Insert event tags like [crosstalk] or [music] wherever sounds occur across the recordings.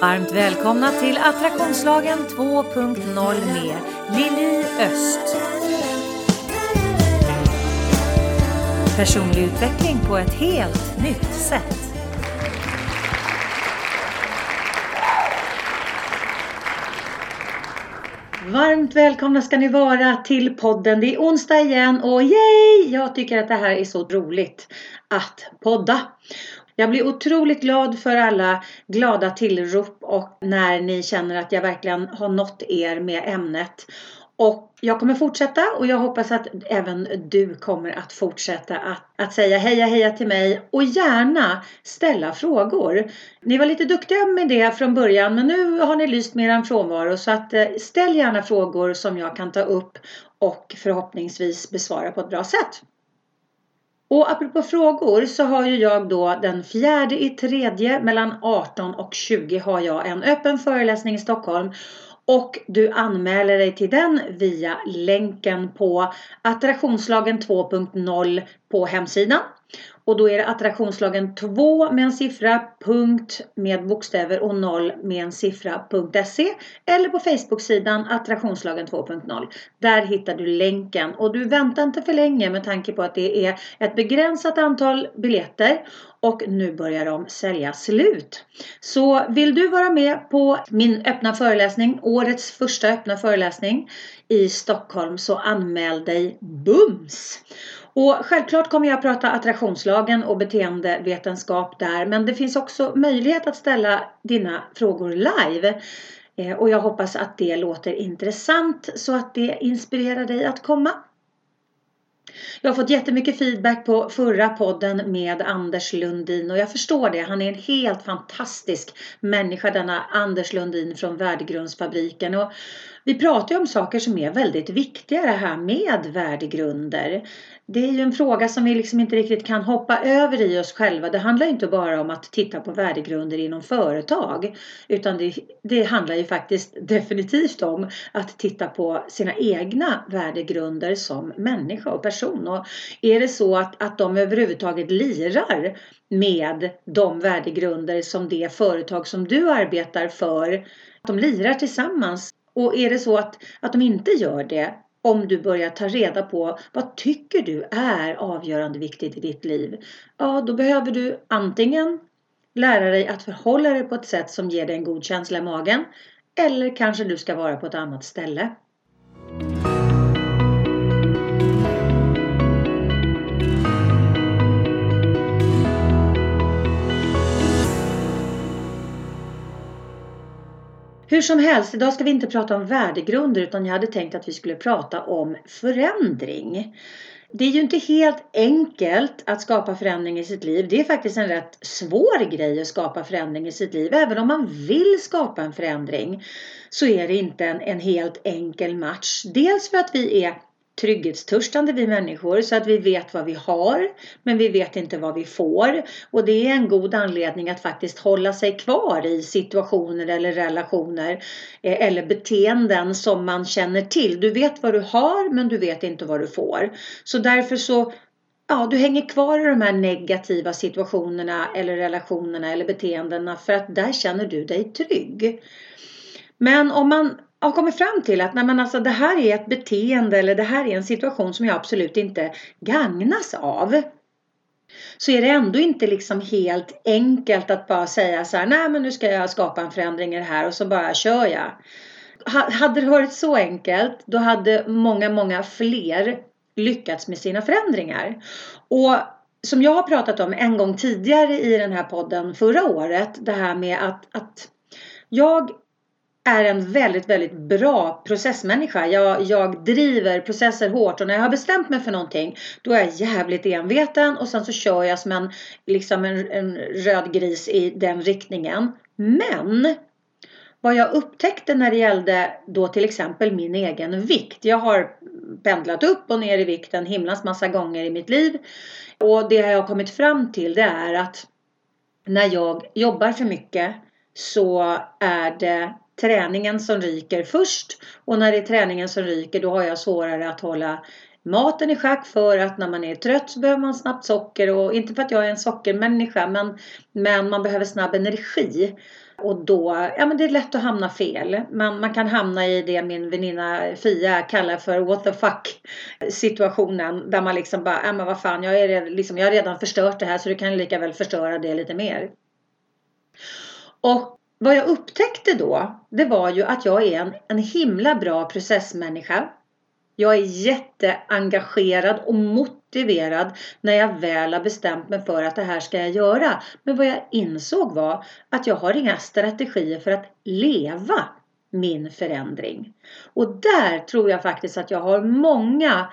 Varmt välkomna till Attraktionslagen 2.0 med Lili Öst. Personlig utveckling på ett helt nytt sätt. Varmt välkomna ska ni vara till podden. Det är onsdag igen och yay! Jag tycker att det här är så roligt att podda. Jag blir otroligt glad för alla glada tillrop och när ni känner att jag verkligen har nått er med ämnet. Och jag kommer fortsätta och jag hoppas att även du kommer att fortsätta att, att säga heja heja till mig och gärna ställa frågor. Ni var lite duktiga med det från början men nu har ni lyst med er frånvaro så att eh, ställ gärna frågor som jag kan ta upp och förhoppningsvis besvara på ett bra sätt. Och apropå frågor så har ju jag då den fjärde i tredje mellan 18 och 20 har jag en öppen föreläsning i Stockholm och du anmäler dig till den via länken på attraktionslagen 2.0 på hemsidan. Och då är det attraktionslagen 2 med en siffra, punkt med bokstäver och 0 med en siffra.se eller på Facebook-sidan attraktionslagen 2.0. Där hittar du länken och du väntar inte för länge med tanke på att det är ett begränsat antal biljetter och nu börjar de sälja slut. Så vill du vara med på min öppna föreläsning, årets första öppna föreläsning i Stockholm så anmäl dig bums! Och självklart kommer jag att prata attraktionslagen och beteendevetenskap där men det finns också möjlighet att ställa dina frågor live. Eh, och jag hoppas att det låter intressant så att det inspirerar dig att komma. Jag har fått jättemycket feedback på förra podden med Anders Lundin och jag förstår det. Han är en helt fantastisk människa denna Anders Lundin från Värdegrundsfabriken. Och vi pratar ju om saker som är väldigt viktiga det här med värdegrunder det är ju en fråga som vi liksom inte riktigt kan hoppa över i oss själva. Det handlar inte bara om att titta på värdegrunder inom företag. Utan det, det, handlar ju faktiskt definitivt om att titta på sina egna värdegrunder som människa och person. Och är det så att, att de överhuvudtaget lirar med de värdegrunder som det företag som du arbetar för, de lirar tillsammans. Och är det så att, att de inte gör det, om du börjar ta reda på vad tycker du är avgörande viktigt i ditt liv. Ja, då behöver du antingen lära dig att förhålla dig på ett sätt som ger dig en god känsla i magen. Eller kanske du ska vara på ett annat ställe. Hur som helst, idag ska vi inte prata om värdegrunder utan jag hade tänkt att vi skulle prata om förändring. Det är ju inte helt enkelt att skapa förändring i sitt liv. Det är faktiskt en rätt svår grej att skapa förändring i sitt liv. Även om man vill skapa en förändring så är det inte en, en helt enkel match. Dels för att vi är trygghetstörstande vi människor så att vi vet vad vi har men vi vet inte vad vi får. Och det är en god anledning att faktiskt hålla sig kvar i situationer eller relationer eh, eller beteenden som man känner till. Du vet vad du har men du vet inte vad du får. Så därför så Ja, du hänger kvar i de här negativa situationerna eller relationerna eller beteendena för att där känner du dig trygg. Men om man har kommit fram till att nej men alltså det här är ett beteende eller det här är en situation som jag absolut inte gagnas av. Så är det ändå inte liksom helt enkelt att bara säga så här, nej men nu ska jag skapa en förändring i det här och så bara kör jag. Hade det varit så enkelt då hade många, många fler lyckats med sina förändringar. Och som jag har pratat om en gång tidigare i den här podden förra året, det här med att, att jag är en väldigt, väldigt bra processmänniska. Jag, jag driver processer hårt och när jag har bestämt mig för någonting då är jag jävligt enveten och sen så kör jag som en, liksom en, en röd gris i den riktningen. Men vad jag upptäckte när det gällde då till exempel min egen vikt. Jag har pendlat upp och ner i vikt en himlans massa gånger i mitt liv. Och det jag har kommit fram till det är att när jag jobbar för mycket så är det träningen som ryker först och när det är träningen som ryker då har jag svårare att hålla maten i schack för att när man är trött så behöver man snabbt socker och inte för att jag är en sockermänniska men, men man behöver snabb energi. Och då, ja men det är lätt att hamna fel. Man, man kan hamna i det min väninna Fia kallar för what the fuck situationen. Där man liksom bara, ja men vad fan, jag, är, liksom, jag har redan förstört det här så du kan lika väl förstöra det lite mer. Och vad jag upptäckte då, det var ju att jag är en, en himla bra processmänniska. Jag är jätteengagerad och motiverad när jag väl har bestämt mig för att det här ska jag göra. Men vad jag insåg var att jag har inga strategier för att leva min förändring. Och där tror jag faktiskt att jag har många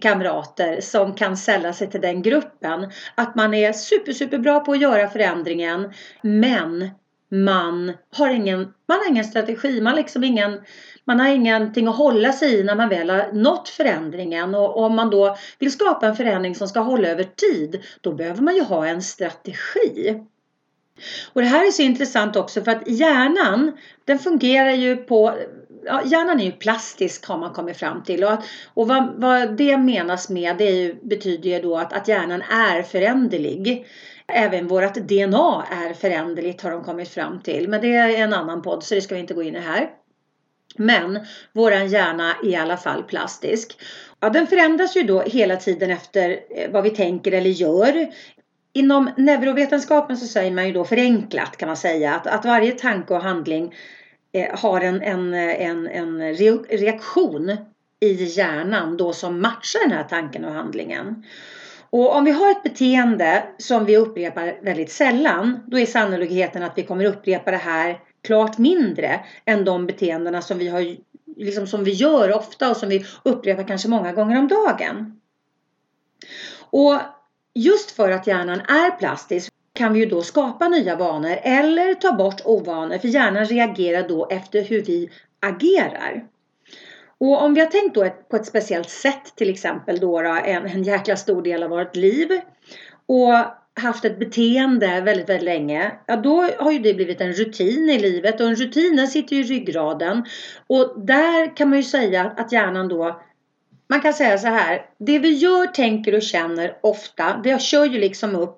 kamrater som kan sälla sig till den gruppen. Att man är super, super bra på att göra förändringen men man har ingen, man har ingen strategi, man, liksom ingen, man har ingenting att hålla sig i när man väl har nått förändringen. Och om man då vill skapa en förändring som ska hålla över tid, då behöver man ju ha en strategi. Och det här är så intressant också för att hjärnan, den fungerar ju på Ja, hjärnan är ju plastisk har man kommit fram till och, och vad, vad det menas med det ju, betyder ju då att, att hjärnan är föränderlig. Även vårt DNA är föränderligt har de kommit fram till. Men det är en annan podd så det ska vi inte gå in i här. Men våran hjärna är i alla fall plastisk. Ja, den förändras ju då hela tiden efter eh, vad vi tänker eller gör. Inom neurovetenskapen så säger man ju då förenklat kan man säga att, att varje tanke och handling eh, har en, en, en, en reaktion i hjärnan då som matchar den här tanken och handlingen. Och om vi har ett beteende som vi upprepar väldigt sällan, då är sannolikheten att vi kommer upprepa det här klart mindre än de beteendena som vi, har, liksom som vi gör ofta och som vi upprepar kanske många gånger om dagen. Och just för att hjärnan är plastisk kan vi ju då skapa nya vanor eller ta bort ovanor för hjärnan reagerar då efter hur vi agerar. Och om vi har tänkt då på ett speciellt sätt till exempel då, en, en jäkla stor del av vårt liv och haft ett beteende väldigt, väldigt länge, ja då har ju det blivit en rutin i livet. Och en rutin den sitter ju i ryggraden. Och där kan man ju säga att hjärnan då man kan säga så här, det vi gör, tänker och känner ofta, det kör ju liksom upp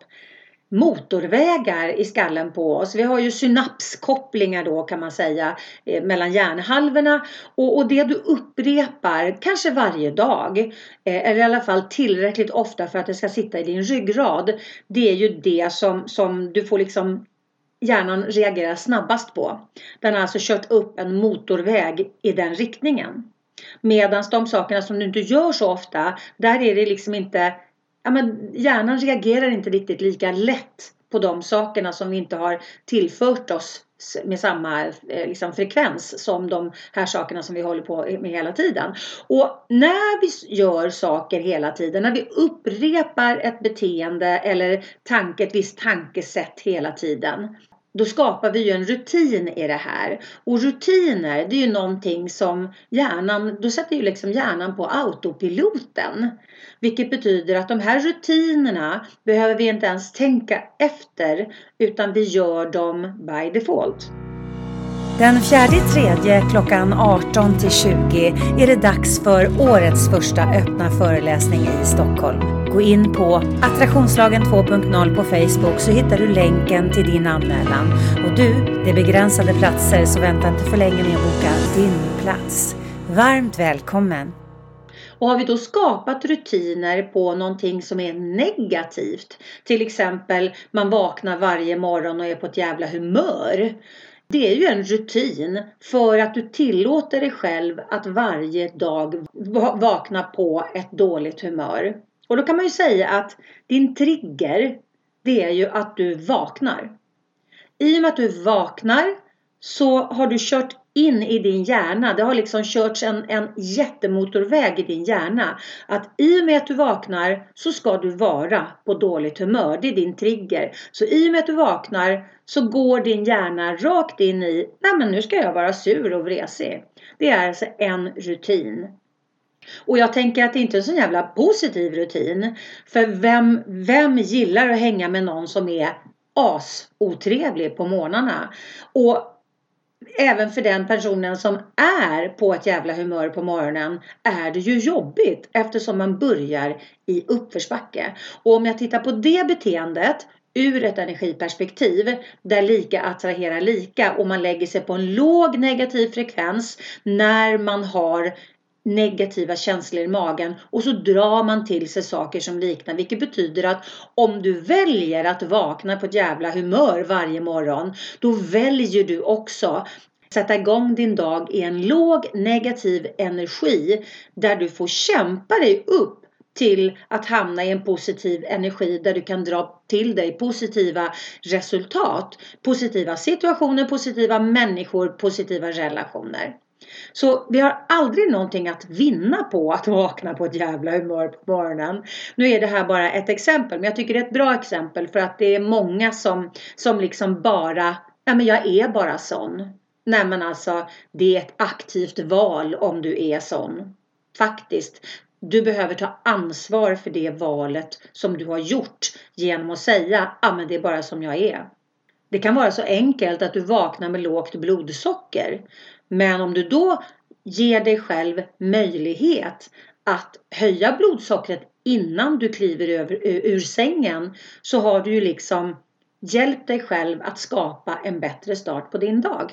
motorvägar i skallen på oss. Vi har ju synapskopplingar då kan man säga eh, mellan hjärnhalvorna och, och det du upprepar kanske varje dag eh, eller i alla fall tillräckligt ofta för att det ska sitta i din ryggrad. Det är ju det som, som du får liksom hjärnan reagera snabbast på. Den har alltså kört upp en motorväg i den riktningen. Medan de sakerna som du inte gör så ofta, där är det liksom inte ja, men hjärnan reagerar inte riktigt lika lätt på de sakerna som vi inte har tillfört oss med samma eh, liksom, frekvens som de här sakerna som vi håller på med hela tiden. Och när vi gör saker hela tiden, när vi upprepar ett beteende eller tanke, ett visst tankesätt hela tiden då skapar vi ju en rutin i det här. Och rutiner, det är ju någonting som hjärnan, då sätter ju liksom hjärnan på autopiloten. Vilket betyder att de här rutinerna behöver vi inte ens tänka efter utan vi gör dem by default. Den fjärde tredje klockan 18 till 20 är det dags för årets första öppna föreläsning i Stockholm. Gå in på Attraktionslagen 2.0 på Facebook så hittar du länken till din anmälan. Och du, det är begränsade platser så vänta inte för länge med att boka din plats. Varmt välkommen! Och har vi då skapat rutiner på någonting som är negativt, till exempel man vaknar varje morgon och är på ett jävla humör. Det är ju en rutin för att du tillåter dig själv att varje dag vakna på ett dåligt humör. Och då kan man ju säga att din trigger det är ju att du vaknar. I och med att du vaknar så har du kört in i din hjärna. Det har liksom körts en, en jättemotorväg i din hjärna. Att i och med att du vaknar så ska du vara på dåligt humör. Det är din trigger. Så i och med att du vaknar så går din hjärna rakt in i, nej men nu ska jag vara sur och vresig. Det är alltså en rutin. Och jag tänker att det inte är en så jävla positiv rutin. För vem, vem gillar att hänga med någon som är asotrevlig på morgnarna? Och även för den personen som är på ett jävla humör på morgonen är det ju jobbigt eftersom man börjar i uppförsbacke. Och om jag tittar på det beteendet ur ett energiperspektiv där lika attraherar lika och man lägger sig på en låg negativ frekvens när man har negativa känslor i magen och så drar man till sig saker som liknar vilket betyder att om du väljer att vakna på ett jävla humör varje morgon då väljer du också sätta igång din dag i en låg negativ energi där du får kämpa dig upp till att hamna i en positiv energi där du kan dra till dig positiva resultat, positiva situationer, positiva människor, positiva relationer. Så vi har aldrig någonting att vinna på att vakna på ett jävla humör på morgonen. Nu är det här bara ett exempel men jag tycker det är ett bra exempel för att det är många som, som liksom bara, ja men jag är bara sån. Nej men alltså det är ett aktivt val om du är sån. Faktiskt. Du behöver ta ansvar för det valet som du har gjort genom att säga ja men det är bara som jag är. Det kan vara så enkelt att du vaknar med lågt blodsocker. Men om du då ger dig själv möjlighet att höja blodsockret innan du kliver över, ur sängen så har du ju liksom hjälpt dig själv att skapa en bättre start på din dag.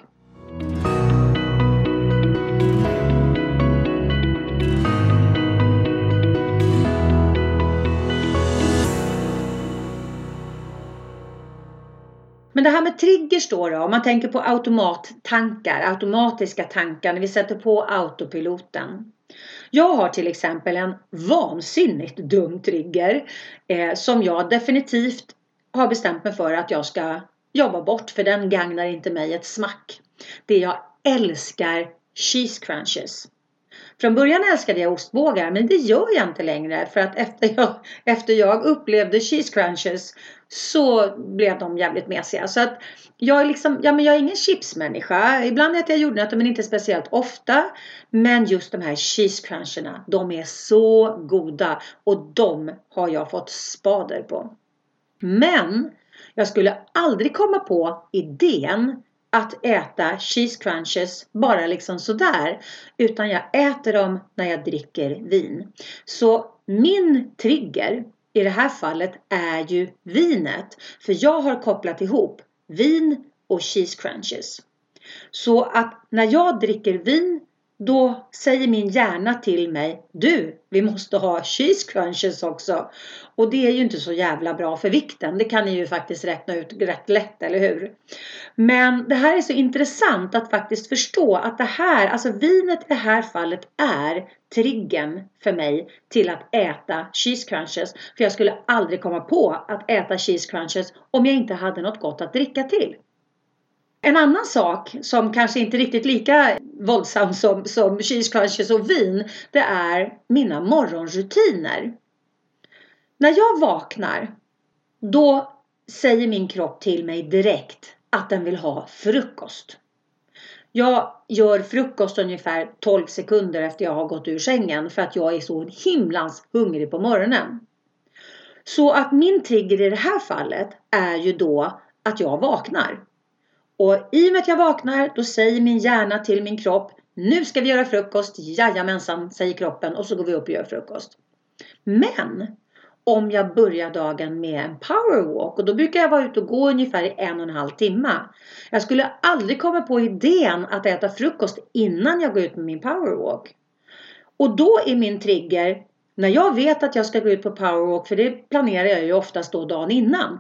Men det här med triggers då, då om man tänker på automattankar, automatiska tankar när vi sätter på autopiloten. Jag har till exempel en vansinnigt dum trigger eh, som jag definitivt har bestämt mig för att jag ska jobba bort för den gagnar inte mig ett smack. Det jag älskar cheese crunches. Från början älskade jag ostbågar men det gör jag inte längre för att efter jag, efter jag upplevde cheese crunches så blev de jävligt mesiga. Så att jag är liksom, ja men jag är ingen chipsmänniska. Ibland äter jag jordnötter men inte speciellt ofta. Men just de här cheese cruncherna, de är så goda och de har jag fått spader på. Men jag skulle aldrig komma på idén att äta cheese crunches bara liksom sådär. Utan jag äter dem när jag dricker vin. Så min trigger i det här fallet är ju vinet. För jag har kopplat ihop vin och cheese crunches. Så att när jag dricker vin då säger min hjärna till mig Du, vi måste ha cheese crunches också. Och det är ju inte så jävla bra för vikten. Det kan ni ju faktiskt räkna ut rätt lätt, eller hur? Men det här är så intressant att faktiskt förstå att det här, alltså vinet i det här fallet är triggen för mig till att äta cheese crunches. För jag skulle aldrig komma på att äta cheese crunches om jag inte hade något gott att dricka till. En annan sak som kanske inte är riktigt lika våldsam som, som cheese crunches och vin det är mina morgonrutiner. När jag vaknar då säger min kropp till mig direkt att den vill ha frukost. Jag gör frukost ungefär 12 sekunder efter jag har gått ur sängen för att jag är så himlans hungrig på morgonen. Så att min trigger i det här fallet är ju då att jag vaknar. Och i och med att jag vaknar då säger min hjärna till min kropp Nu ska vi göra frukost. Jajamensan säger kroppen och så går vi upp och gör frukost. Men om jag börjar dagen med en powerwalk och då brukar jag vara ute och gå ungefär i en och en halv timme. Jag skulle aldrig komma på idén att äta frukost innan jag går ut med min powerwalk. Och då är min trigger när jag vet att jag ska gå ut på powerwalk, för det planerar jag ju oftast då dagen innan.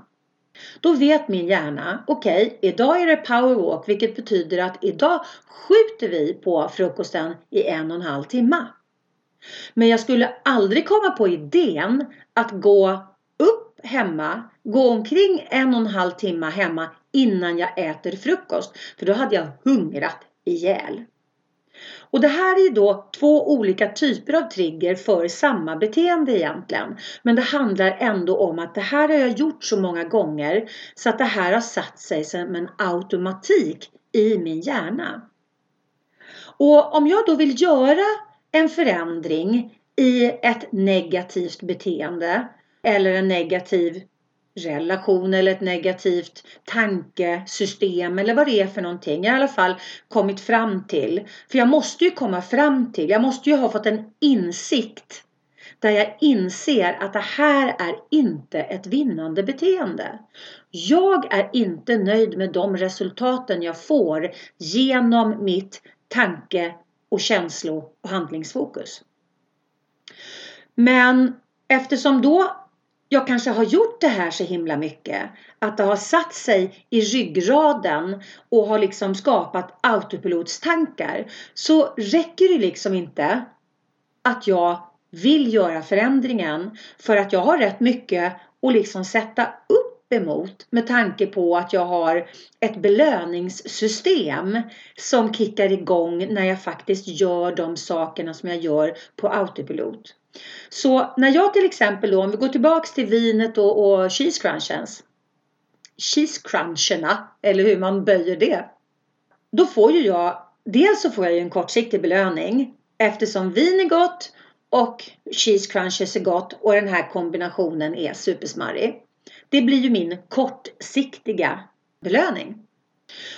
Då vet min hjärna, okej, okay, idag är det powerwalk vilket betyder att idag skjuter vi på frukosten i en och en halv timme. Men jag skulle aldrig komma på idén att gå upp hemma, gå omkring en och en halv timme hemma innan jag äter frukost. För då hade jag hungrat ihjäl. Och det här är ju då två olika typer av trigger för samma beteende egentligen. Men det handlar ändå om att det här har jag gjort så många gånger så att det här har satt sig som en automatik i min hjärna. Och om jag då vill göra en förändring i ett negativt beteende eller en negativ relation eller ett negativt tankesystem eller vad det är för någonting. Jag har i alla fall kommit fram till. För jag måste ju komma fram till, jag måste ju ha fått en insikt där jag inser att det här är inte ett vinnande beteende. Jag är inte nöjd med de resultaten jag får genom mitt tanke och känslo och handlingsfokus. Men eftersom då jag kanske har gjort det här så himla mycket. Att det har satt sig i ryggraden och har liksom skapat autopilotstankar. Så räcker det liksom inte att jag vill göra förändringen. För att jag har rätt mycket att liksom sätta upp emot med tanke på att jag har ett belöningssystem som kickar igång när jag faktiskt gör de sakerna som jag gör på autopilot. Så när jag till exempel då, om vi går tillbaks till vinet och, och cheese crunchens. Cheese cruncherna, eller hur man böjer det. Då får ju jag, dels så får jag ju en kortsiktig belöning eftersom vin är gott och cheese crunches är gott och den här kombinationen är supersmarrig. Det blir ju min kortsiktiga belöning.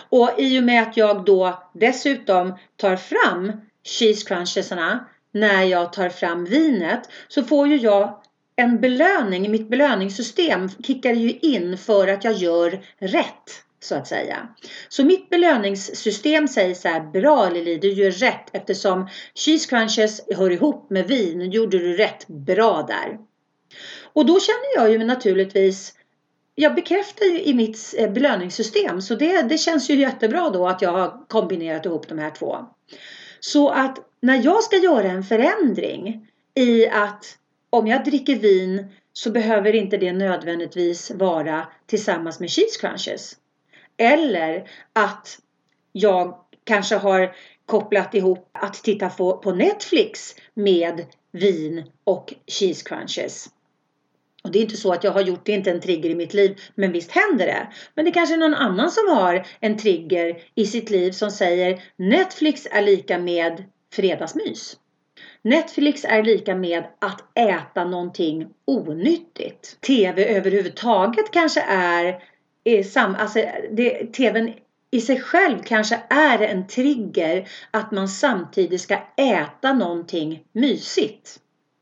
Och i och med att jag då dessutom tar fram cheese crunchesarna när jag tar fram vinet så får ju jag en belöning. Mitt belöningssystem kickar ju in för att jag gör rätt så att säga. Så mitt belöningssystem säger så här, bra Lili, du gör rätt eftersom cheese crunches hör ihop med vin. Nu gjorde du rätt, bra där. Och då känner jag ju naturligtvis jag bekräftar ju i mitt eh, belöningssystem så det, det känns ju jättebra då att jag har kombinerat ihop de här två. Så att när jag ska göra en förändring i att om jag dricker vin så behöver inte det nödvändigtvis vara tillsammans med cheese crunches. Eller att jag kanske har kopplat ihop att titta på, på Netflix med vin och cheese crunches. Och det är inte så att jag har gjort det, inte en trigger i mitt liv, men visst händer det. Men det kanske är någon annan som har en trigger i sitt liv som säger Netflix är lika med fredagsmys. Netflix är lika med att äta någonting onyttigt. TV överhuvudtaget kanske är, är sam, alltså det, TVn i sig själv kanske är en trigger att man samtidigt ska äta någonting mysigt.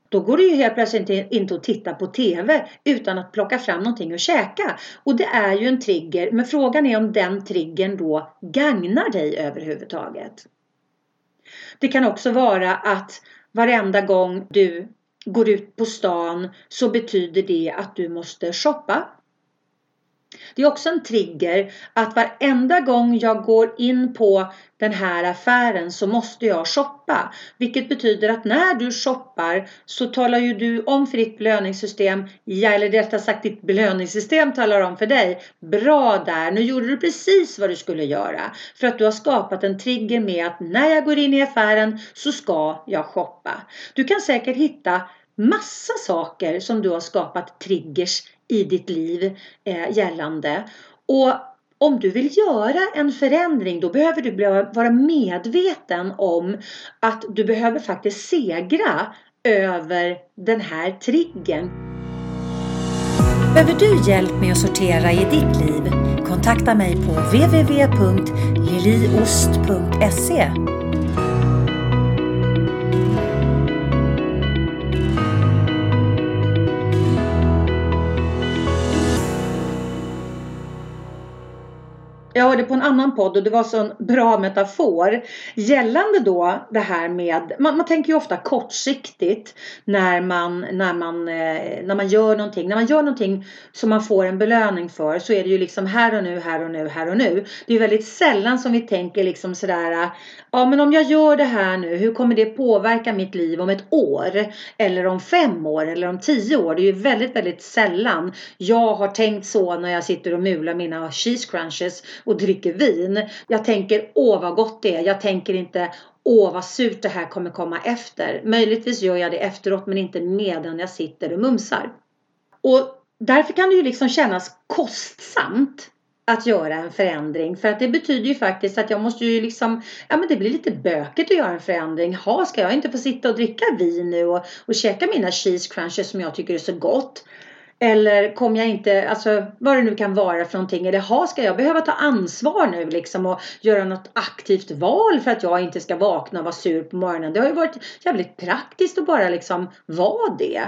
Då går det ju helt plötsligt inte att titta på TV utan att plocka fram någonting och käka. Och det är ju en trigger, men frågan är om den triggern då gagnar dig överhuvudtaget. Det kan också vara att varenda gång du går ut på stan så betyder det att du måste shoppa. Det är också en trigger att varenda gång jag går in på den här affären så måste jag shoppa. Vilket betyder att när du shoppar så talar ju du om för ditt belöningssystem, eller rättare sagt ditt belöningssystem talar om för dig. Bra där, nu gjorde du precis vad du skulle göra. För att du har skapat en trigger med att när jag går in i affären så ska jag shoppa. Du kan säkert hitta massa saker som du har skapat triggers i ditt liv eh, gällande. Och om du vill göra en förändring då behöver du vara medveten om att du behöver faktiskt segra över den här triggern. Behöver du hjälp med att sortera i ditt liv? Kontakta mig på www.liliost.se Jag hörde på en annan podd och det var så en bra metafor gällande då det här med, man, man tänker ju ofta kortsiktigt när man, när, man, eh, när man gör någonting. När man gör någonting som man får en belöning för så är det ju liksom här och nu, här och nu, här och nu. Det är väldigt sällan som vi tänker liksom sådär, ja men om jag gör det här nu, hur kommer det påverka mitt liv om ett år? Eller om fem år eller om tio år? Det är ju väldigt, väldigt sällan jag har tänkt så när jag sitter och mular mina cheese crunches och dricker vin. Jag tänker åh vad gott det är. Jag tänker inte åh vad surt det här kommer komma efter. Möjligtvis gör jag det efteråt men inte medan jag sitter och mumsar. Och därför kan det ju liksom kännas kostsamt att göra en förändring. För att det betyder ju faktiskt att jag måste ju liksom, ja men det blir lite bökigt att göra en förändring. Ha, ska jag inte få sitta och dricka vin nu och, och käka mina cheese crunches som jag tycker är så gott? Eller kommer jag inte, alltså vad det nu kan vara för någonting. Eller ha, ska jag behöva ta ansvar nu liksom och göra något aktivt val för att jag inte ska vakna och vara sur på morgonen. Det har ju varit jävligt praktiskt att bara liksom vara det.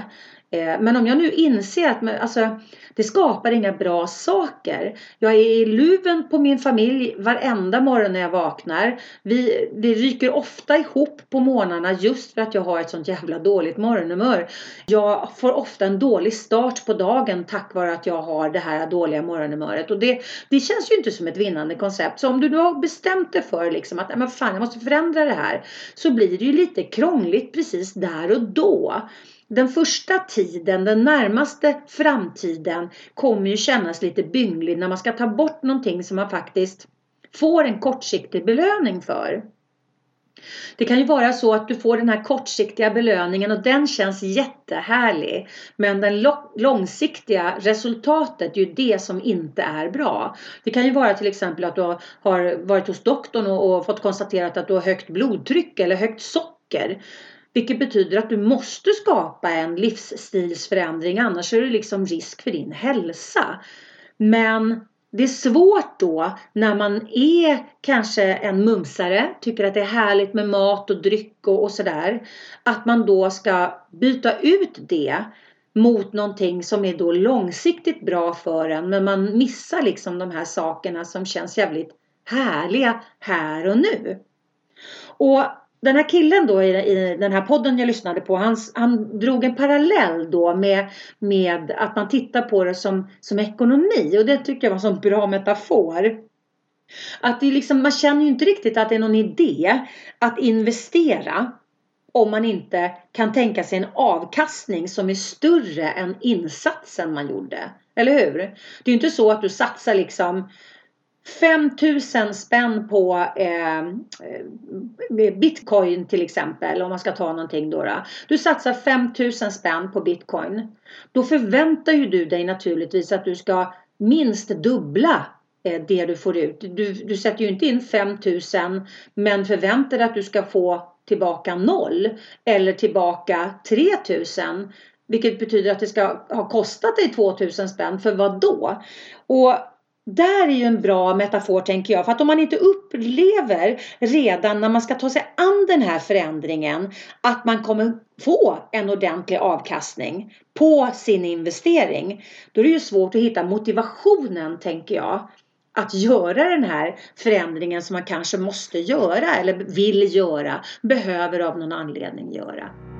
Eh, men om jag nu inser att alltså, det skapar inga bra saker. Jag är i luven på min familj varenda morgon när jag vaknar. Vi, vi ryker ofta ihop på morgnarna just för att jag har ett sånt jävla dåligt morgonhumör. Jag får ofta en dålig start på dagen tack vare att jag har det här dåliga morgonhumöret. Och det, det känns ju inte som ett vinnande koncept. Så om du nu har bestämt dig för liksom att men fan, jag måste förändra det här. Så blir det ju lite krångligt precis där och då den första tiden, den närmaste framtiden kommer ju kännas lite bynglig när man ska ta bort någonting som man faktiskt får en kortsiktig belöning för. Det kan ju vara så att du får den här kortsiktiga belöningen och den känns jättehärlig. Men det långsiktiga resultatet är ju det som inte är bra. Det kan ju vara till exempel att du har varit hos doktorn och fått konstaterat att du har högt blodtryck eller högt socker. Vilket betyder att du måste skapa en livsstilsförändring annars är det liksom risk för din hälsa. Men det är svårt då när man är kanske en mumsare, tycker att det är härligt med mat och dryck och, och sådär. Att man då ska byta ut det mot någonting som är då långsiktigt bra för en men man missar liksom de här sakerna som känns jävligt härliga här och nu. Och den här killen då i, i den här podden jag lyssnade på, han, han drog en parallell då med, med att man tittar på det som, som ekonomi och det tyckte jag var en sån bra metafor. Att det liksom, man känner ju inte riktigt att det är någon idé att investera om man inte kan tänka sig en avkastning som är större än insatsen man gjorde. Eller hur? Det är ju inte så att du satsar liksom 5000 spänn på eh, eh, bitcoin till exempel om man ska ta någonting då, då. Du satsar 5000 spänn på bitcoin. Då förväntar ju du dig naturligtvis att du ska minst dubbla eh, det du får ut. Du, du sätter ju inte in 5000 men förväntar dig att du ska få tillbaka noll eller tillbaka 3000 vilket betyder att det ska ha kostat dig 2000 spänn för vad då? Och där är ju en bra metafor tänker jag. För att om man inte upplever redan när man ska ta sig an den här förändringen att man kommer få en ordentlig avkastning på sin investering. Då är det ju svårt att hitta motivationen tänker jag. Att göra den här förändringen som man kanske måste göra eller vill göra, behöver av någon anledning göra.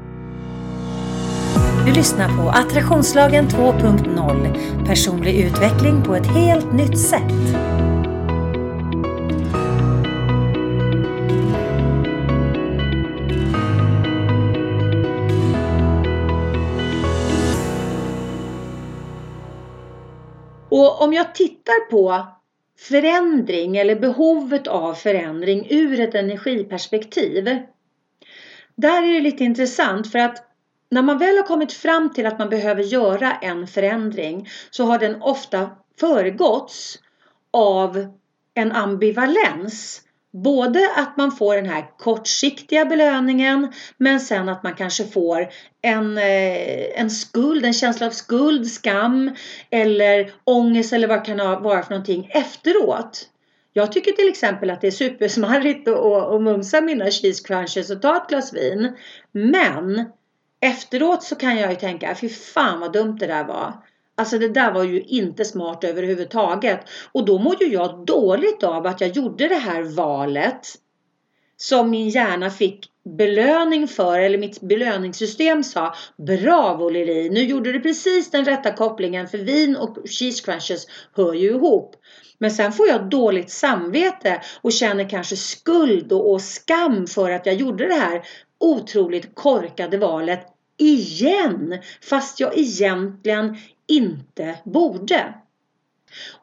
Du lyssnar på Attraktionslagen 2.0 Personlig utveckling på ett helt nytt sätt. Och om jag tittar på förändring eller behovet av förändring ur ett energiperspektiv. Där är det lite intressant för att när man väl har kommit fram till att man behöver göra en förändring så har den ofta föregåtts av en ambivalens. Både att man får den här kortsiktiga belöningen men sen att man kanske får en, eh, en skuld, en känsla av skuld, skam eller ångest eller vad det kan vara för någonting efteråt. Jag tycker till exempel att det är supersmarrigt att mumsa mina cheese crunches och ta ett glas vin. Men Efteråt så kan jag ju tänka, äh, fy fan vad dumt det där var. Alltså det där var ju inte smart överhuvudtaget. Och då mår ju jag dåligt av att jag gjorde det här valet. Som min hjärna fick belöning för, eller mitt belöningssystem sa Bravo Lili, nu gjorde du precis den rätta kopplingen för vin och cheese crunches hör ju ihop. Men sen får jag dåligt samvete och känner kanske skuld och, och skam för att jag gjorde det här otroligt korkade valet igen fast jag egentligen inte borde.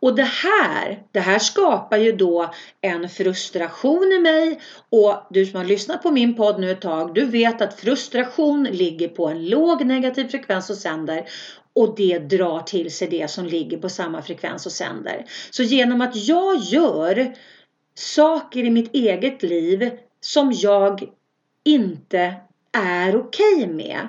Och det här, det här skapar ju då en frustration i mig och du som har lyssnat på min podd nu ett tag, du vet att frustration ligger på en låg negativ frekvens och sänder och det drar till sig det som ligger på samma frekvens och sänder. Så genom att jag gör saker i mitt eget liv som jag inte är okej okay med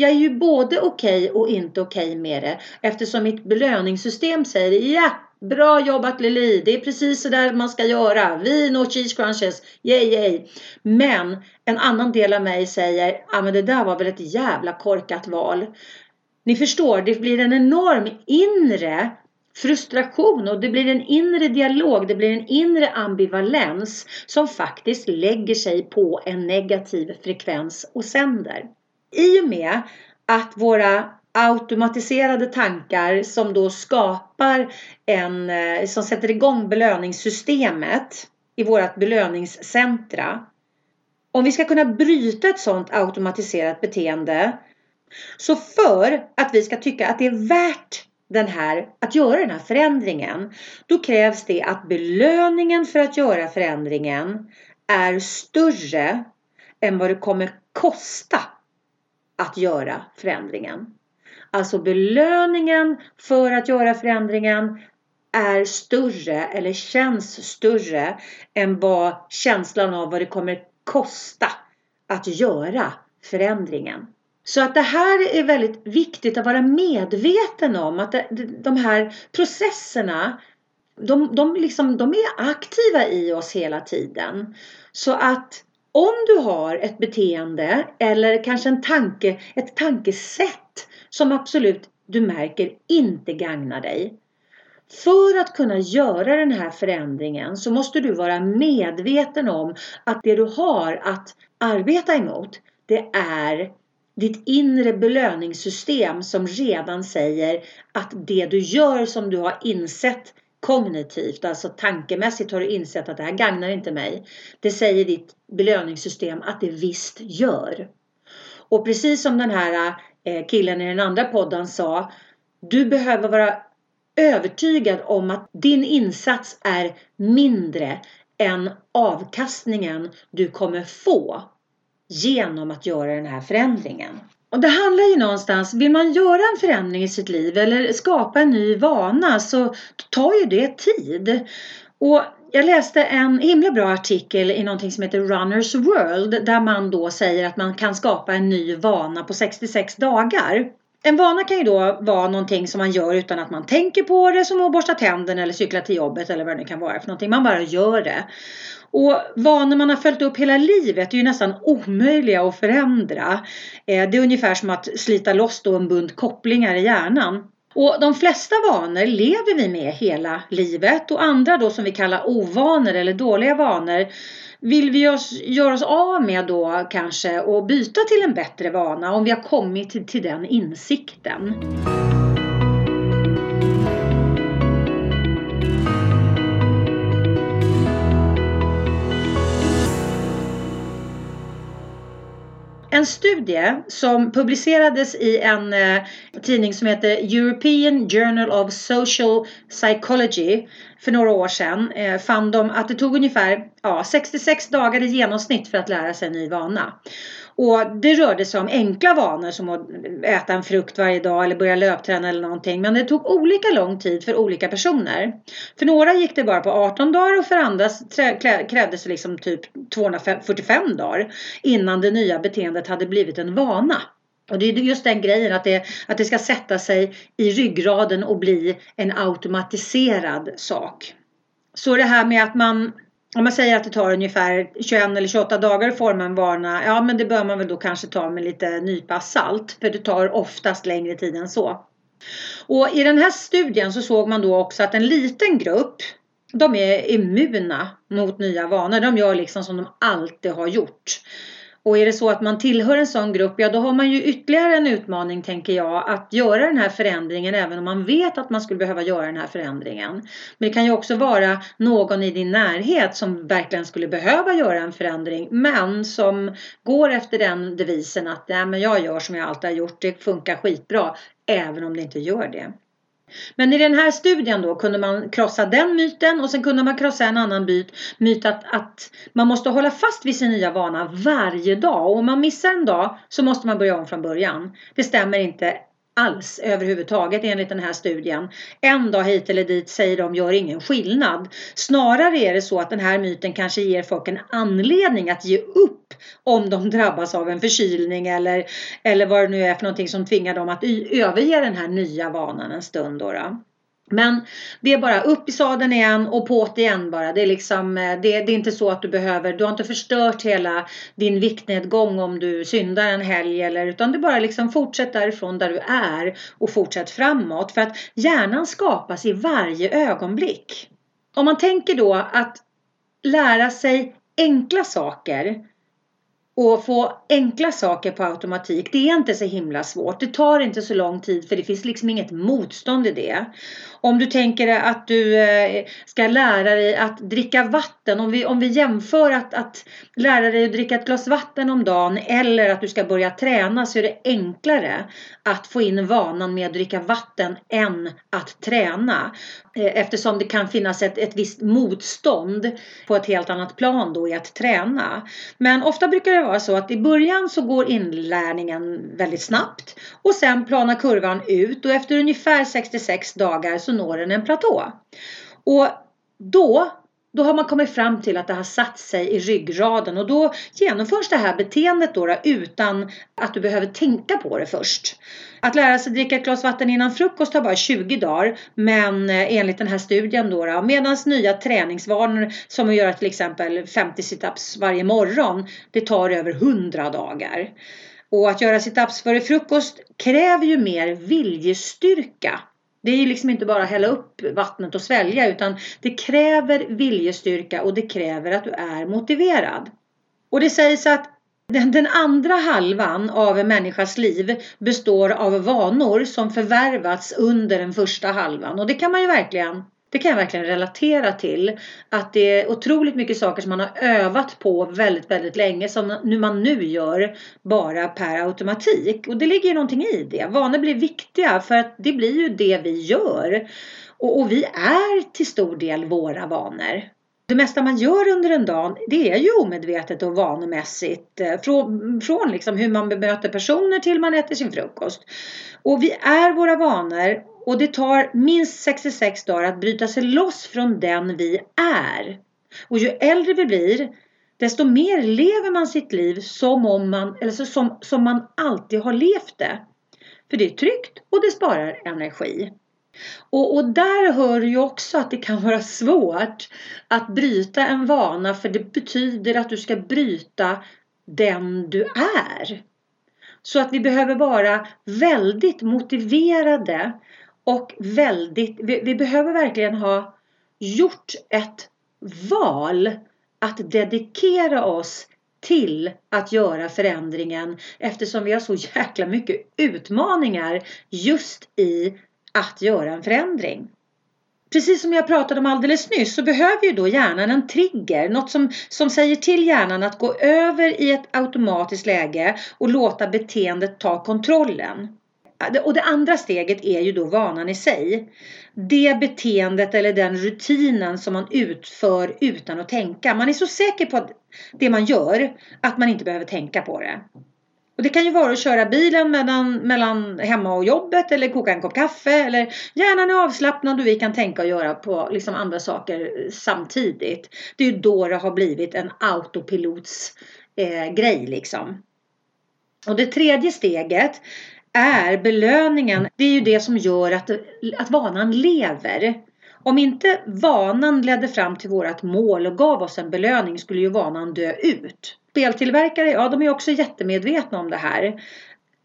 jag är ju både okej okay och inte okej okay med det eftersom mitt belöningssystem säger ja, bra jobbat Lili, det är precis så där man ska göra. Vin och cheese crunches, yay yay. Men en annan del av mig säger, ja ah, men det där var väl ett jävla korkat val. Ni förstår, det blir en enorm inre frustration och det blir en inre dialog, det blir en inre ambivalens som faktiskt lägger sig på en negativ frekvens och sänder. I och med att våra automatiserade tankar som då skapar en, eh, som sätter igång belöningssystemet i vårt belöningscentra. Om vi ska kunna bryta ett sådant automatiserat beteende så för att vi ska tycka att det är värt den här, att göra den här förändringen, då krävs det att belöningen för att göra förändringen är större än vad det kommer kosta att göra förändringen. Alltså belöningen för att göra förändringen är större eller känns större än vad känslan av vad det kommer kosta att göra förändringen. Så att det här är väldigt viktigt att vara medveten om att de här processerna de, de, liksom, de är aktiva i oss hela tiden. Så att om du har ett beteende eller kanske en tanke, ett tankesätt som absolut du märker inte gagnar dig. För att kunna göra den här förändringen så måste du vara medveten om att det du har att arbeta emot det är ditt inre belöningssystem som redan säger att det du gör som du har insett kognitivt, alltså tankemässigt har du insett att det här gagnar inte mig. Det säger ditt belöningssystem att det visst gör. Och precis som den här eh, killen i den andra podden sa, du behöver vara övertygad om att din insats är mindre än avkastningen du kommer få genom att göra den här förändringen. Och det handlar ju någonstans, vill man göra en förändring i sitt liv eller skapa en ny vana så tar ju det tid. Och jag läste en himla bra artikel i någonting som heter Runners World där man då säger att man kan skapa en ny vana på 66 dagar. En vana kan ju då vara någonting som man gör utan att man tänker på det som att borsta tänderna eller cykla till jobbet eller vad det kan vara för någonting. Man bara gör det. Och vanor man har följt upp hela livet är ju nästan omöjliga att förändra. Eh, det är ungefär som att slita loss då en bunt kopplingar i hjärnan. Och de flesta vanor lever vi med hela livet och andra då som vi kallar ovanor eller dåliga vanor vill vi oss, göra oss av med då kanske och byta till en bättre vana om vi har kommit till, till den insikten. En studie som publicerades i en eh, tidning som heter European Journal of Social Psychology för några år sedan eh, fann de att det tog ungefär ja, 66 dagar i genomsnitt för att lära sig en ny vana. Och det rörde sig om enkla vanor som att äta en frukt varje dag eller börja löpträna eller någonting. Men det tog olika lång tid för olika personer. För några gick det bara på 18 dagar och för andra krävdes det liksom typ 245 dagar innan det nya beteendet hade blivit en vana. Och det är just den grejen att det, att det ska sätta sig i ryggraden och bli en automatiserad sak. Så det här med att man om man säger att det tar ungefär 21 eller 28 dagar att forma en vana. Ja men det bör man väl då kanske ta med lite nypa salt. För det tar oftast längre tid än så. Och i den här studien så såg man då också att en liten grupp de är immuna mot nya vanor. De gör liksom som de alltid har gjort. Och är det så att man tillhör en sån grupp, ja då har man ju ytterligare en utmaning tänker jag att göra den här förändringen även om man vet att man skulle behöva göra den här förändringen. Men det kan ju också vara någon i din närhet som verkligen skulle behöva göra en förändring men som går efter den devisen att Nej, men jag gör som jag alltid har gjort, det funkar skitbra även om det inte gör det. Men i den här studien då kunde man krossa den myten och sen kunde man krossa en annan myt, myt att, att man måste hålla fast vid sin nya vana varje dag och om man missar en dag så måste man börja om från början. Det stämmer inte alls överhuvudtaget enligt den här studien. En dag hit eller dit säger de gör ingen skillnad. Snarare är det så att den här myten kanske ger folk en anledning att ge upp om de drabbas av en förkylning eller, eller vad det nu är för någonting som tvingar dem att överge den här nya vanan en stund. Då, då. Men det är bara upp i sadeln igen och på igen bara. Det är, liksom, eh, det, det, är inte så att du behöver, du har inte förstört hela din viktnedgång om du syndar en helg eller utan det är bara liksom fortsätt därifrån där du är och fortsätt framåt. För att hjärnan skapas i varje ögonblick. Om man tänker då att lära sig enkla saker och få enkla saker på automatik. Det är inte så himla svårt. Det tar inte så lång tid för det finns liksom inget motstånd i det. Om du tänker att du eh, ska lära dig att dricka vatten. Om vi, om vi jämför att, att lära dig att dricka ett glas vatten om dagen eller att du ska börja träna så är det enklare att få in vanan med att dricka vatten än att träna. Eh, eftersom det kan finnas ett, ett visst motstånd på ett helt annat plan då i att träna. Men ofta brukar det vara vara så att i början så går inlärningen väldigt snabbt och sen planar kurvan ut och efter ungefär 66 dagar så når den en platå. Och då då har man kommit fram till att det har satt sig i ryggraden och då genomförs det här beteendet då, då utan att du behöver tänka på det först. Att lära sig dricka ett glas vatten innan frukost tar bara 20 dagar men eh, enligt den här studien då, då medan nya träningsvanor som att göra till exempel 50 situps varje morgon det tar över 100 dagar. Och att göra situps före frukost kräver ju mer viljestyrka det är ju liksom inte bara att hälla upp vattnet och svälja utan det kräver viljestyrka och det kräver att du är motiverad. Och det sägs att den, den, andra halvan av en människas liv består av vanor som förvärvats under den första halvan och det kan man ju verkligen det kan jag verkligen relatera till. Att det är otroligt mycket saker som man har övat på väldigt, väldigt länge som nu man nu gör bara per automatik. Och det ligger ju någonting i det. Vanor blir viktiga för att det blir ju det vi gör. Och, och vi är till stor del våra vanor. Det mesta man gör under en dag det är ju omedvetet och vanemässigt. Eh, från, från liksom hur man bemöter personer till man äter sin frukost. Och vi är våra vanor och det tar minst 66 dagar att bryta sig loss från den vi är. Och ju äldre vi blir desto mer lever man sitt liv som, om man, eller så, som, som man alltid har levt det. För det är tryggt och det sparar energi. Och, och där hör ju också att det kan vara svårt att bryta en vana för det betyder att du ska bryta den du är. Så att vi behöver vara väldigt motiverade och väldigt, vi, vi behöver verkligen ha gjort ett val att dedikera oss till att göra förändringen eftersom vi har så jäkla mycket utmaningar just i att göra en förändring. Precis som jag pratade om alldeles nyss så behöver ju då hjärnan en trigger, något som, som säger till hjärnan att gå över i ett automatiskt läge och låta beteendet ta kontrollen. Och det andra steget är ju då vanan i sig. Det beteendet eller den rutinen som man utför utan att tänka. Man är så säker på det man gör att man inte behöver tänka på det. Och det kan ju vara att köra bilen mellan, mellan hemma och jobbet eller koka en kopp kaffe eller hjärnan är avslappnad och vi kan tänka och göra på liksom andra saker samtidigt. Det är ju då det har blivit en autopilots eh, grej liksom. Och det tredje steget är belöningen. Det är ju det som gör att, att vanan lever. Om inte vanan ledde fram till vårt mål och gav oss en belöning skulle ju vanan dö ut. Speltillverkare, ja de är också jättemedvetna om det här.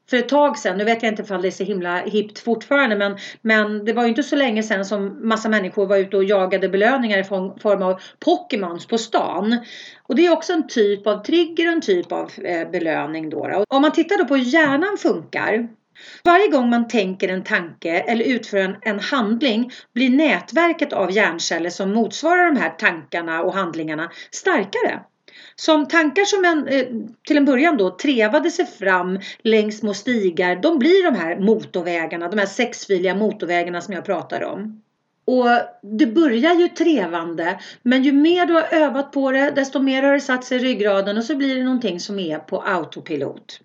För ett tag sedan, nu vet jag inte om det är så himla hippt fortfarande men, men det var ju inte så länge sedan som massa människor var ute och jagade belöningar i form av Pokémons på stan. Och det är också en typ av trigger, en typ av eh, belöning då. då. Om man tittar då på hur hjärnan funkar varje gång man tänker en tanke eller utför en, en, handling blir nätverket av hjärnceller som motsvarar de här tankarna och handlingarna starkare. Som tankar som en, eh, till en början då trevade sig fram längs små stigar, de blir de här motorvägarna, de här sexfiliga motorvägarna som jag pratar om. Och det börjar ju trevande men ju mer du har övat på det desto mer har det satt sig i ryggraden och så blir det någonting som är på autopilot.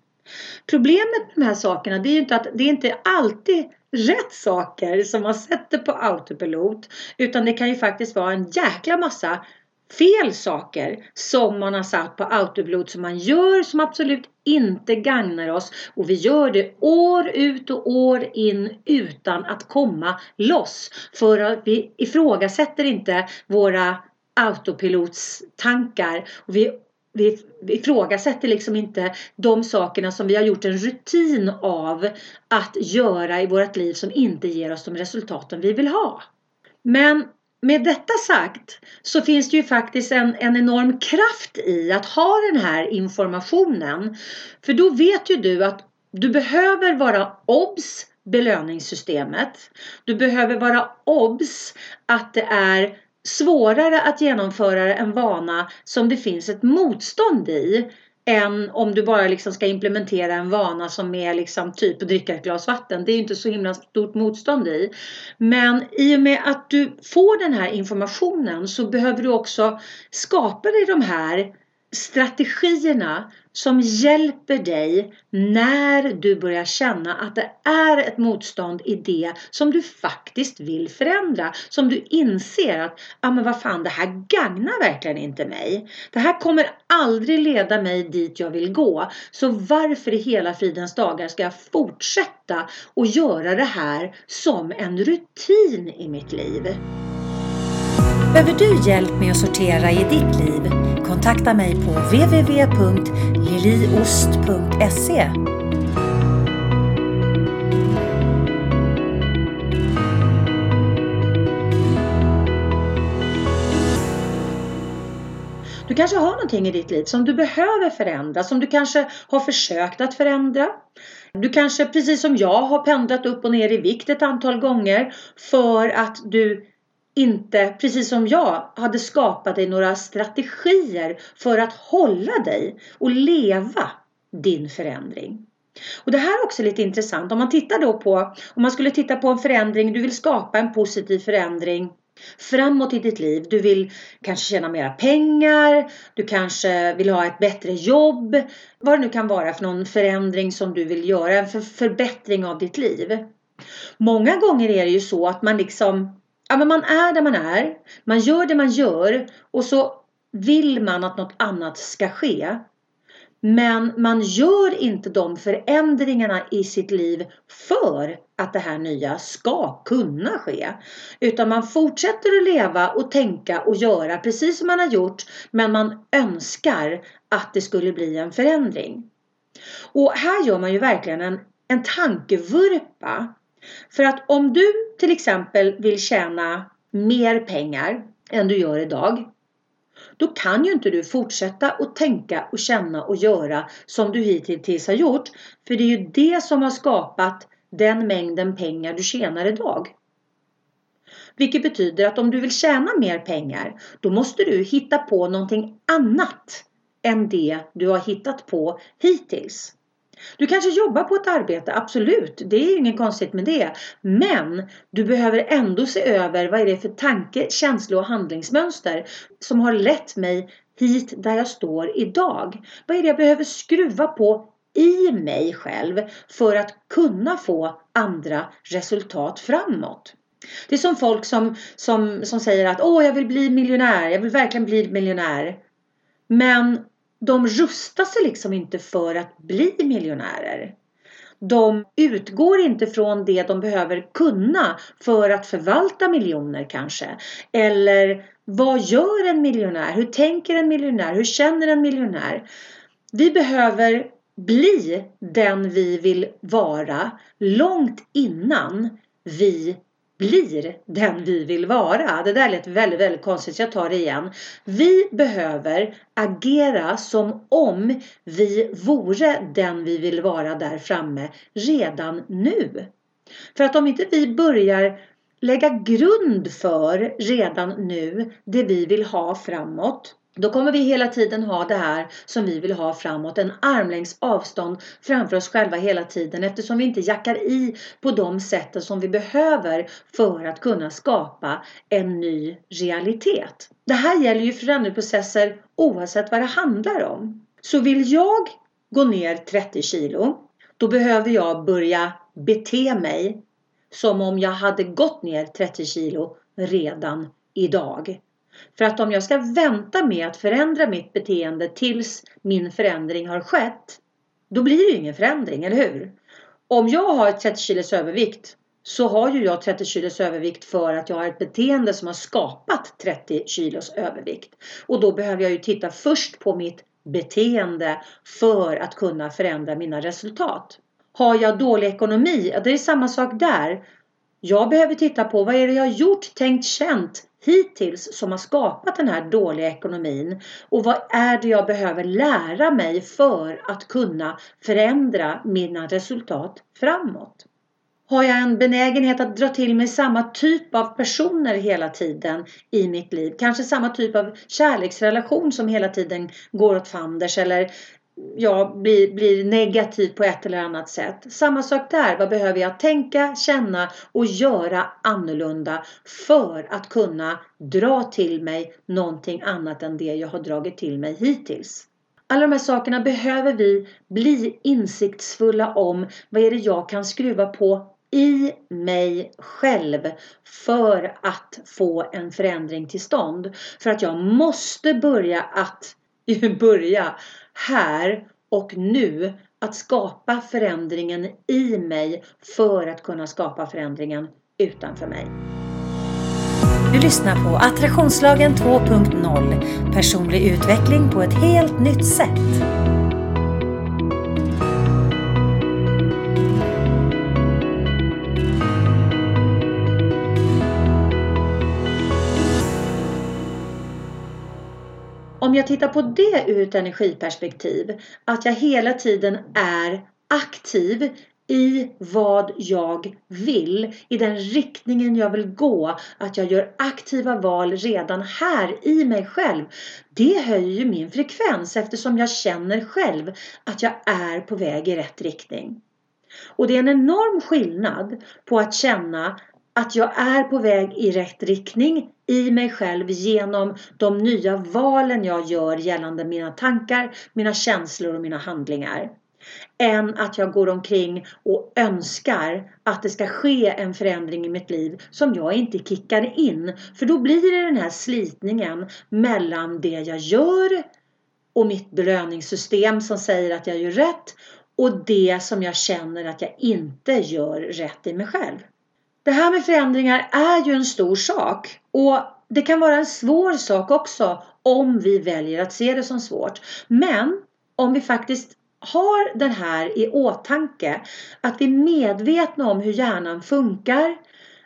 Problemet med de här sakerna det är ju inte att det är inte alltid rätt saker som man sätter på autopilot utan det kan ju faktiskt vara en jäkla massa fel saker som man har satt på autoblod som man gör som absolut inte gagnar oss. Och vi gör det år ut och år in utan att komma loss. För att vi ifrågasätter inte våra autopilotstankar. Och vi vi ifrågasätter liksom inte de sakerna som vi har gjort en rutin av att göra i vårt liv som inte ger oss de resultaten vi vill ha. Men med detta sagt så finns det ju faktiskt en, en enorm kraft i att ha den här informationen. För då vet ju du att du behöver vara obs belöningssystemet. Du behöver vara obs att det är svårare att genomföra en vana som det finns ett motstånd i än om du bara liksom ska implementera en vana som är liksom typ att dricka ett glas vatten. Det är ju inte så himla stort motstånd i. Men i och med att du får den här informationen så behöver du också skapa dig de här strategierna som hjälper dig när du börjar känna att det är ett motstånd i det som du faktiskt vill förändra. Som du inser att, ja ah, men vad fan det här gagnar verkligen inte mig. Det här kommer aldrig leda mig dit jag vill gå. Så varför i hela fridens dagar ska jag fortsätta och göra det här som en rutin i mitt liv? Behöver du hjälp med att sortera i ditt liv? Kontakta mig på www.liliost.se Du kanske har någonting i ditt liv som du behöver förändra, som du kanske har försökt att förändra. Du kanske precis som jag har pendlat upp och ner i vikt ett antal gånger för att du inte, precis som jag, hade skapat dig några strategier för att hålla dig och leva din förändring. Och Det här är också lite intressant. Om man tittar då på, om man skulle titta på en förändring, du vill skapa en positiv förändring framåt i ditt liv. Du vill kanske tjäna mera pengar, du kanske vill ha ett bättre jobb, vad det nu kan vara för någon förändring som du vill göra, en förbättring av ditt liv. Många gånger är det ju så att man liksom ja, men man är där man är. Man gör det man gör och så vill man att något annat ska ske. Men man gör inte de förändringarna i sitt liv för att det här nya ska kunna ske. Utan man fortsätter att leva och tänka och göra precis som man har gjort. Men man önskar att det skulle bli en förändring. Och här gör man ju verkligen en, en tankevurpa. För att om du till exempel vill tjäna mer pengar än du gör idag. Då kan ju inte du fortsätta att tänka och känna och göra som du hittills har gjort. För det är ju det som har skapat den mängden pengar du tjänar idag. Vilket betyder att om du vill tjäna mer pengar då måste du hitta på någonting annat än det du har hittat på hittills. Du kanske jobbar på ett arbete, absolut. Det är inget konstigt med det. Men du behöver ändå se över vad är det för tanke, känsla och handlingsmönster som har lett mig hit där jag står idag. Vad är det jag behöver skruva på i mig själv för att kunna få andra resultat framåt. Det är som folk som, som, som säger att åh, jag vill bli miljonär, jag vill verkligen bli miljonär. Men de rustar sig liksom inte för att bli miljonärer. De utgår inte från det de behöver kunna för att förvalta miljoner kanske. Eller vad gör en miljonär? Hur tänker en miljonär? Hur känner en miljonär? Vi behöver bli den vi vill vara långt innan vi blir den vi vill vara. Det där lät väldigt, väldigt konstigt så jag tar det igen. Vi behöver agera som om vi vore den vi vill vara där framme redan nu. För att om inte vi börjar lägga grund för redan nu det vi vill ha framåt då kommer vi hela tiden ha det här som vi vill ha framåt. En armlängds avstånd framför oss själva hela tiden eftersom vi inte jackar i på de sätten som vi behöver för att kunna skapa en ny realitet. Det här gäller ju förändringsprocesser oavsett vad det handlar om. Så vill jag gå ner 30 kilo då behöver jag börja bete mig som om jag hade gått ner 30 kilo redan idag. För att om jag ska vänta med att förändra mitt beteende tills min förändring har skett, då blir det ju ingen förändring, eller hur? Om jag har 30 kilos övervikt så har ju jag 30 kilos övervikt för att jag har ett beteende som har skapat 30 kilos övervikt. Och då behöver jag ju titta först på mitt beteende för att kunna förändra mina resultat. Har jag dålig ekonomi? ja Det är samma sak där. Jag behöver titta på vad är det jag har gjort, tänkt, känt hittills som har skapat den här dåliga ekonomin och vad är det jag behöver lära mig för att kunna förändra mina resultat framåt. Har jag en benägenhet att dra till mig samma typ av personer hela tiden i mitt liv? Kanske samma typ av kärleksrelation som hela tiden går åt fanders eller ja, blir, blir negativ på ett eller annat sätt. Samma sak där. Vad behöver jag tänka, känna och göra annorlunda för att kunna dra till mig någonting annat än det jag har dragit till mig hittills? Alla de här sakerna behöver vi bli insiktsfulla om. Vad är det jag kan skruva på i mig själv för att få en förändring till stånd. För att jag måste börja att [laughs] börja här och nu att skapa förändringen i mig för att kunna skapa förändringen utanför mig. Du lyssnar på Attraktionslagen 2.0 Personlig utveckling på ett helt nytt sätt. Om jag tittar på det ur ett energiperspektiv, att jag hela tiden är aktiv i vad jag vill, i den riktningen jag vill gå, att jag gör aktiva val redan här i mig själv. Det höjer ju min frekvens eftersom jag känner själv att jag är på väg i rätt riktning. Och det är en enorm skillnad på att känna att jag är på väg i rätt riktning i mig själv genom de nya valen jag gör gällande mina tankar, mina känslor och mina handlingar. Än att jag går omkring och önskar att det ska ske en förändring i mitt liv som jag inte kickar in. För då blir det den här slitningen mellan det jag gör och mitt belöningssystem som säger att jag gör rätt och det som jag känner att jag inte gör rätt i mig själv. Det här med förändringar är ju en stor sak och det kan vara en svår sak också om vi väljer att se det som svårt. Men om vi faktiskt har den här i åtanke, att vi är medvetna om hur hjärnan funkar,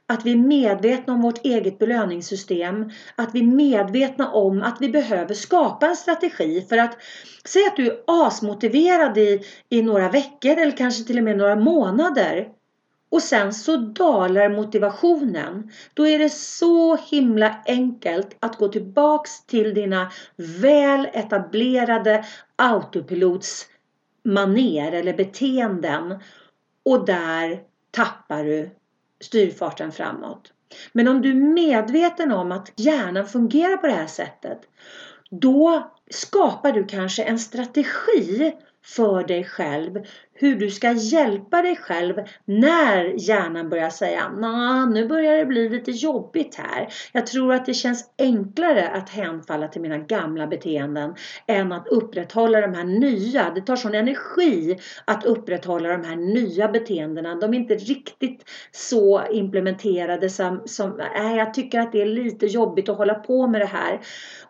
att vi är medvetna om vårt eget belöningssystem, att vi är medvetna om att vi behöver skapa en strategi för att säg att du är asmotiverad i, i några veckor eller kanske till och med några månader och sen så dalar motivationen. Då är det så himla enkelt att gå tillbaks till dina väl etablerade autopilotsmaner eller beteenden och där tappar du styrfarten framåt. Men om du är medveten om att hjärnan fungerar på det här sättet då skapar du kanske en strategi för dig själv hur du ska hjälpa dig själv när hjärnan börjar säga nah, nu börjar det bli lite jobbigt här. Jag tror att det känns enklare att hänfalla till mina gamla beteenden än att upprätthålla de här nya. Det tar sån energi att upprätthålla de här nya beteendena. De är inte riktigt så implementerade som, som äh, jag tycker att det är lite jobbigt att hålla på med det här.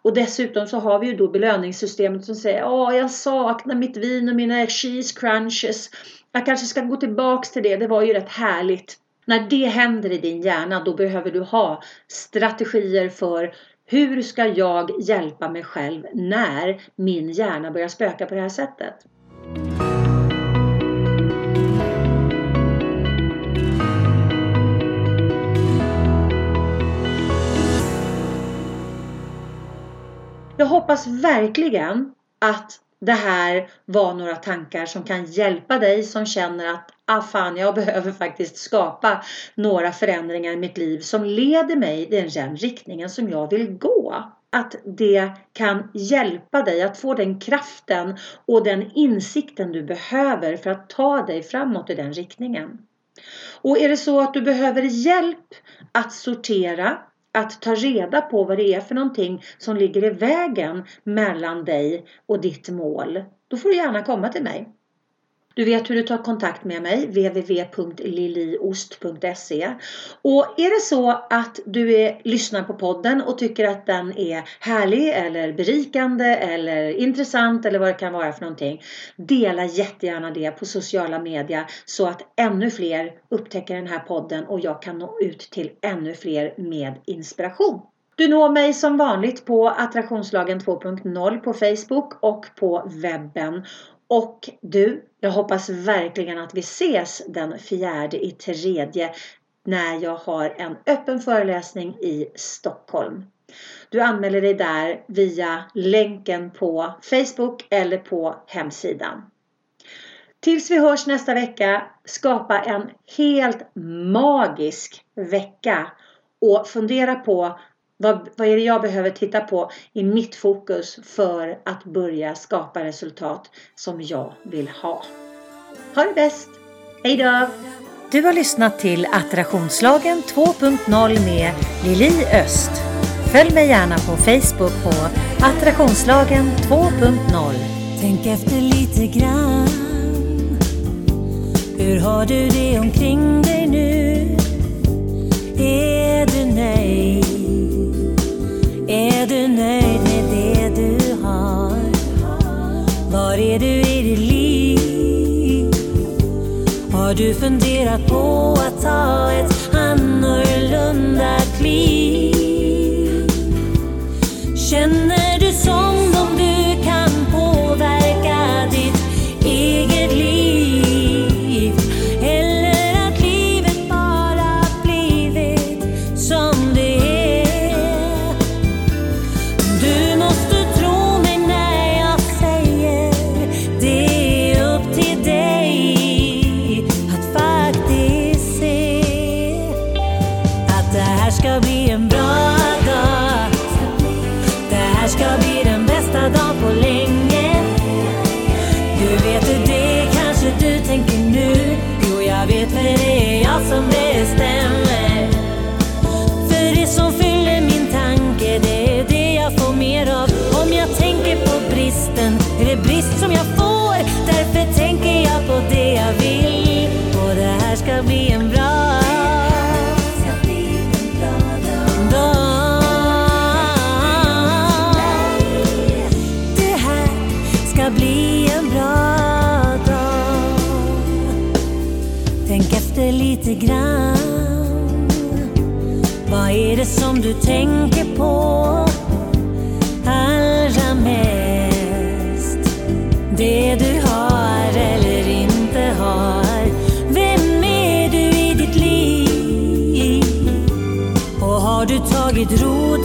Och dessutom så har vi ju då belöningssystemet som säger Åh, jag saknar mitt vin och mina cheese crunches. Jag kanske ska gå tillbaks till det. Det var ju rätt härligt. När det händer i din hjärna då behöver du ha strategier för hur ska jag hjälpa mig själv när min hjärna börjar spöka på det här sättet? Jag hoppas verkligen att det här var några tankar som kan hjälpa dig som känner att ah fan, jag behöver faktiskt skapa några förändringar i mitt liv som leder mig i den riktningen som jag vill gå. Att det kan hjälpa dig att få den kraften och den insikten du behöver för att ta dig framåt i den riktningen. Och är det så att du behöver hjälp att sortera att ta reda på vad det är för någonting som ligger i vägen mellan dig och ditt mål, då får du gärna komma till mig. Du vet hur du tar kontakt med mig, www.liliost.se. Och är det så att du är, lyssnar på podden och tycker att den är härlig eller berikande eller intressant eller vad det kan vara för någonting. Dela jättegärna det på sociala medier så att ännu fler upptäcker den här podden och jag kan nå ut till ännu fler med inspiration. Du når mig som vanligt på Attraktionslagen 2.0 på Facebook och på webben. Och du, jag hoppas verkligen att vi ses den fjärde i tredje när jag har en öppen föreläsning i Stockholm. Du anmäler dig där via länken på Facebook eller på hemsidan. Tills vi hörs nästa vecka, skapa en helt magisk vecka och fundera på vad, vad är det jag behöver titta på i mitt fokus för att börja skapa resultat som jag vill ha? Ha det bäst! Hejdå! Du har lyssnat till Attraktionslagen 2.0 med Lili Öst. Följ mig gärna på Facebook på Attraktionslagen 2.0. Tänk efter lite grann. Hur har du det omkring dig nu? Är du nöjd? Är du nöjd med det du har? Var är du i ditt liv? Har du funderat på att ta ett annorlunda kliv? Känner du som grann. Vad är det som du tänker på allra mest? Det du har eller inte har. Vem är du i ditt liv? Och har du tagit rot